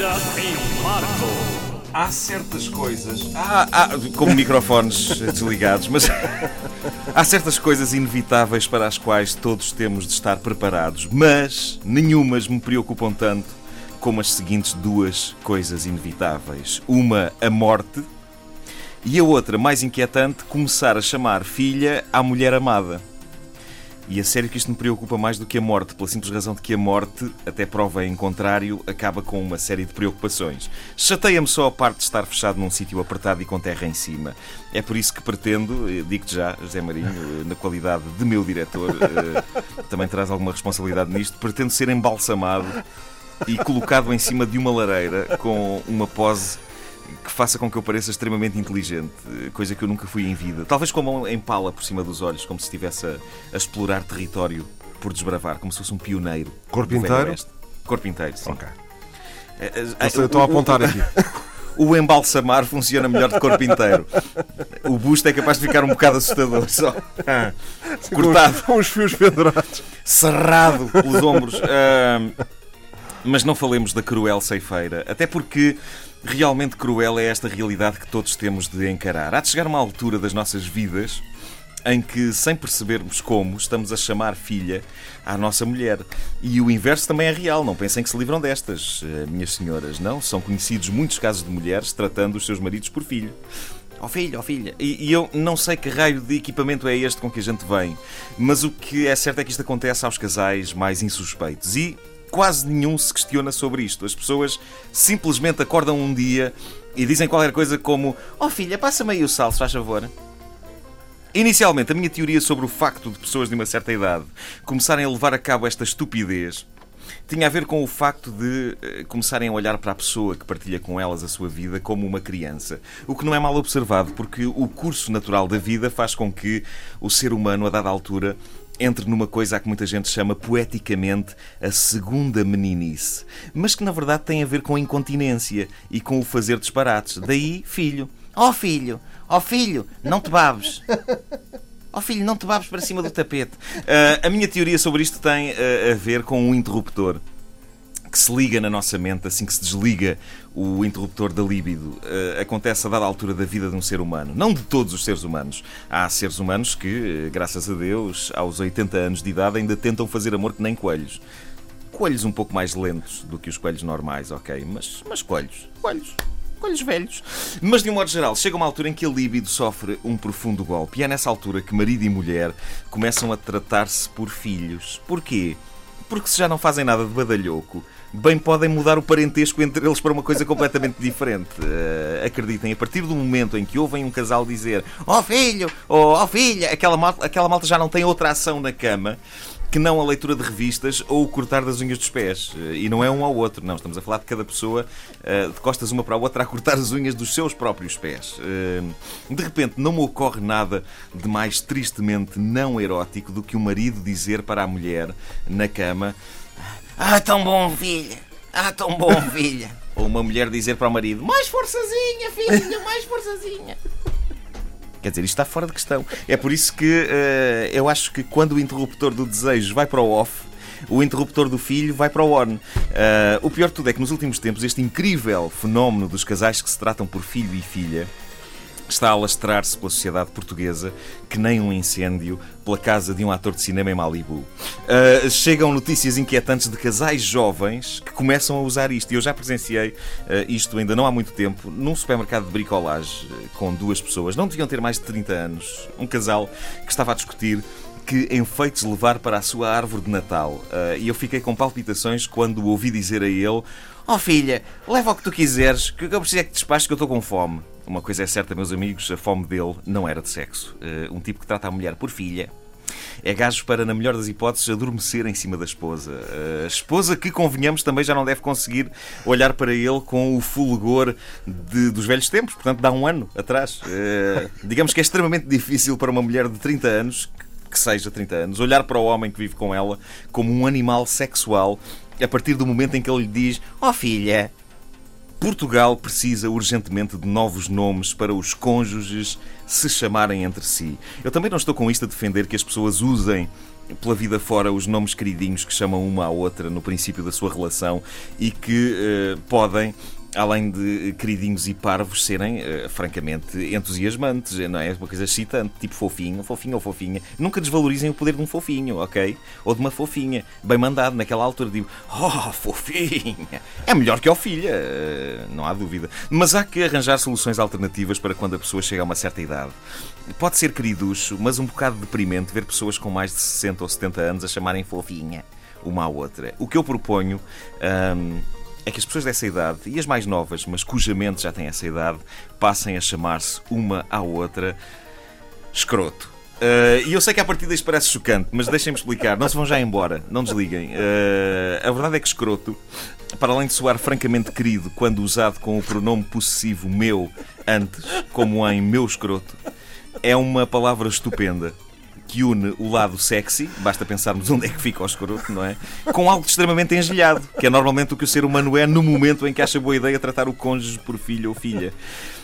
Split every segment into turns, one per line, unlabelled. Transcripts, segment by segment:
Vida em Marco.
Há certas coisas. Há, há, como microfones desligados, mas há certas coisas inevitáveis para as quais todos temos de estar preparados, mas nenhumas me preocupam tanto como as seguintes duas coisas inevitáveis: uma, a morte, e a outra, mais inquietante, começar a chamar filha à mulher amada. E a sério que isto me preocupa mais do que a morte, pela simples razão de que a morte, até prova em contrário, acaba com uma série de preocupações. Chateia-me só a parte de estar fechado num sítio apertado e com terra em cima. É por isso que pretendo, eh, digo-te já, José Marinho, eh, na qualidade de meu diretor, eh, também traz alguma responsabilidade nisto, pretendo ser embalsamado e colocado em cima de uma lareira com uma pose que faça com que eu pareça extremamente inteligente, coisa que eu nunca fui em vida. Talvez com a mão em pala por cima dos olhos, como se estivesse a, a explorar território por desbravar, como se fosse um pioneiro.
Corpo inteiro?
Corpo inteiro, sim.
Ok. Eu estou a apontar aqui.
O embalsamar funciona melhor de corpo inteiro. O busto é capaz de ficar um bocado assustador. Só. Cortado.
Com os fios pendurados.
Cerrado pelos ombros. Mas não falemos da cruel ceifeira. Até porque realmente cruel é esta realidade que todos temos de encarar. Há de chegar uma altura das nossas vidas em que, sem percebermos como, estamos a chamar filha à nossa mulher. E o inverso também é real. Não pensem que se livram destas, eh, minhas senhoras. Não, são conhecidos muitos casos de mulheres tratando os seus maridos por filho. Ó oh filho, ó oh filha. E, e, eu não sei que raio de equipamento é este com que a gente vem, mas o que é certo é que isto acontece aos casais mais insuspeitos. E quase nenhum se questiona sobre isto. As pessoas simplesmente acordam um dia e dizem qualquer coisa como: Oh filha, passa-me aí o sal, se faz favor. Inicialmente, a minha teoria sobre o facto de pessoas de uma certa idade começarem a levar a cabo esta estupidez tinha a ver com o facto de uh, começarem a olhar para a pessoa que partilha com elas a sua vida como uma criança. O que não é mal observado, porque o curso natural da vida faz com que o ser humano, a dada altura, entre numa coisa a que muita gente chama poeticamente a segunda meninice, mas que na verdade tem a ver com a incontinência e com o fazer disparates. Daí, filho. Ó oh, filho, ó oh, filho, não te babes. Ó oh, filho, não te babes para cima do tapete. Uh, a minha teoria sobre isto tem uh, a ver com um interruptor que se liga na nossa mente assim que se desliga o interruptor da libido. Uh, acontece a dada altura da vida de um ser humano. Não de todos os seres humanos. Há seres humanos que, uh, graças a Deus, aos 80 anos de idade ainda tentam fazer amor que nem coelhos. Coelhos um pouco mais lentos do que os coelhos normais, ok? Mas, mas coelhos. Coelhos coelhos velhos. Mas, de um modo geral, chega uma altura em que a libido sofre um profundo golpe. E é nessa altura que marido e mulher começam a tratar-se por filhos. Porquê? Porque se já não fazem nada de badalhoco, bem podem mudar o parentesco entre eles para uma coisa completamente diferente. Uh, acreditem, a partir do momento em que ouvem um casal dizer Oh filho, oh, oh filha, aquela malta, aquela malta já não tem outra ação na cama que não a leitura de revistas ou o cortar das unhas dos pés. Eh, e não é um ao outro, não. Estamos a falar de cada pessoa eh, de costas uma para a outra a cortar as unhas dos seus próprios pés. De repente, não me ocorre nada de mais tristemente não erótico do que o marido dizer para a mulher na cama ah, tão bom, filha. Ah, tão bom, filha. Ou uma mulher dizer para o marido: Mais forçazinha, filha, mais forçazinha. Quer dizer, isto está fora de questão. É por isso que uh, eu acho que quando o interruptor do desejo vai para o off, o interruptor do filho vai para o on. Uh, o pior de tudo é que nos últimos tempos este incrível fenómeno dos casais que se tratam por filho e filha está a alastrar-se pela sociedade portuguesa que nem um incêndio pela casa de um ator de cinema em Malibu. Uh, chegam notícias inquietantes de casais jovens que começam a usar isto. E eu já presenciei uh, isto ainda não há muito tempo num supermercado de bricolagem uh, com duas pessoas. Não deviam ter mais de 30 anos. Um casal que estava a discutir que enfeites levar para a sua árvore de Natal. e eu fiquei com palpitações quando ouvi dizer a ele: Oh filha, leva o que tu quiseres, que eu preciso é que te despaches que eu estou com fome. Uma coisa é certa, meus amigos, a fome dele não era de sexo. Uh, um tipo que trata a mulher por filha é gajo para, na melhor das hipóteses, adormecer em cima da esposa. Uh, a esposa que, convenhamos, também já não deve conseguir olhar para ele com o fulgor de, dos velhos tempos, portanto, dá um ano atrás. Uh, digamos que é extremamente difícil para uma mulher de 30 anos que seja 30 anos, olhar para o homem que vive com ela como um animal sexual a partir do momento em que ele lhe diz: Oh filha, Portugal precisa urgentemente de novos nomes para os cônjuges se chamarem entre si. Eu também não estou com isto a defender que as pessoas usem pela vida fora os nomes queridinhos que chamam uma à outra no princípio da sua relação e que uh, podem além de queridinhos e parvos serem, uh, francamente, entusiasmantes, não é? Uma coisa excitante, tipo fofinho, fofinho ou fofinha. Nunca desvalorizem o poder de um fofinho, ok? Ou de uma fofinha. Bem mandado, naquela altura, digo, oh, fofinha! É melhor que ao filha, uh, não há dúvida. Mas há que arranjar soluções alternativas para quando a pessoa chega a uma certa idade. Pode ser queriducho, mas um bocado deprimente ver pessoas com mais de 60 ou 70 anos a chamarem fofinha uma à outra. O que eu proponho. Um, é que as pessoas dessa idade, e as mais novas, mas cuja mente já tem essa idade, passem a chamar-se uma à outra escroto. Uh, e eu sei que a partir disto parece chocante, mas deixem-me explicar. Não se vão já embora, não desliguem. Uh, a verdade é que escroto, para além de soar francamente querido quando usado com o pronome possessivo meu antes, como em meu escroto, é uma palavra estupenda que une o lado sexy, basta pensarmos onde é que fica o escroto, não é? Com algo extremamente engelhado, que é normalmente o que o ser humano é no momento em que acha boa ideia tratar o cônjuge por filho ou filha.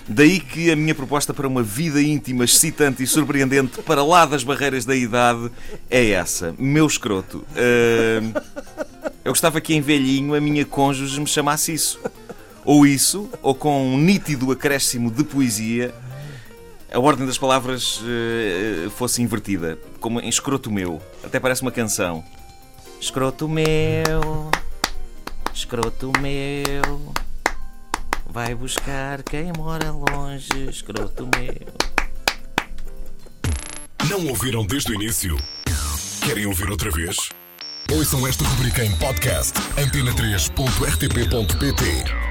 Daí que a minha proposta para uma vida íntima, excitante e surpreendente para lá das barreiras da idade é essa. Meu escroto. Uh, eu gostava que em velhinho a minha cônjuge me chamasse isso. Ou isso, ou com um nítido acréscimo de poesia, a ordem das palavras uh, fosse invertida, como em escroto meu. Até parece uma canção. Escroto meu, escroto meu, vai buscar quem mora longe, escroto meu.
Não ouviram desde o início? Querem ouvir outra vez? Ouçam esta rubrica em podcast antena3.rtp.pt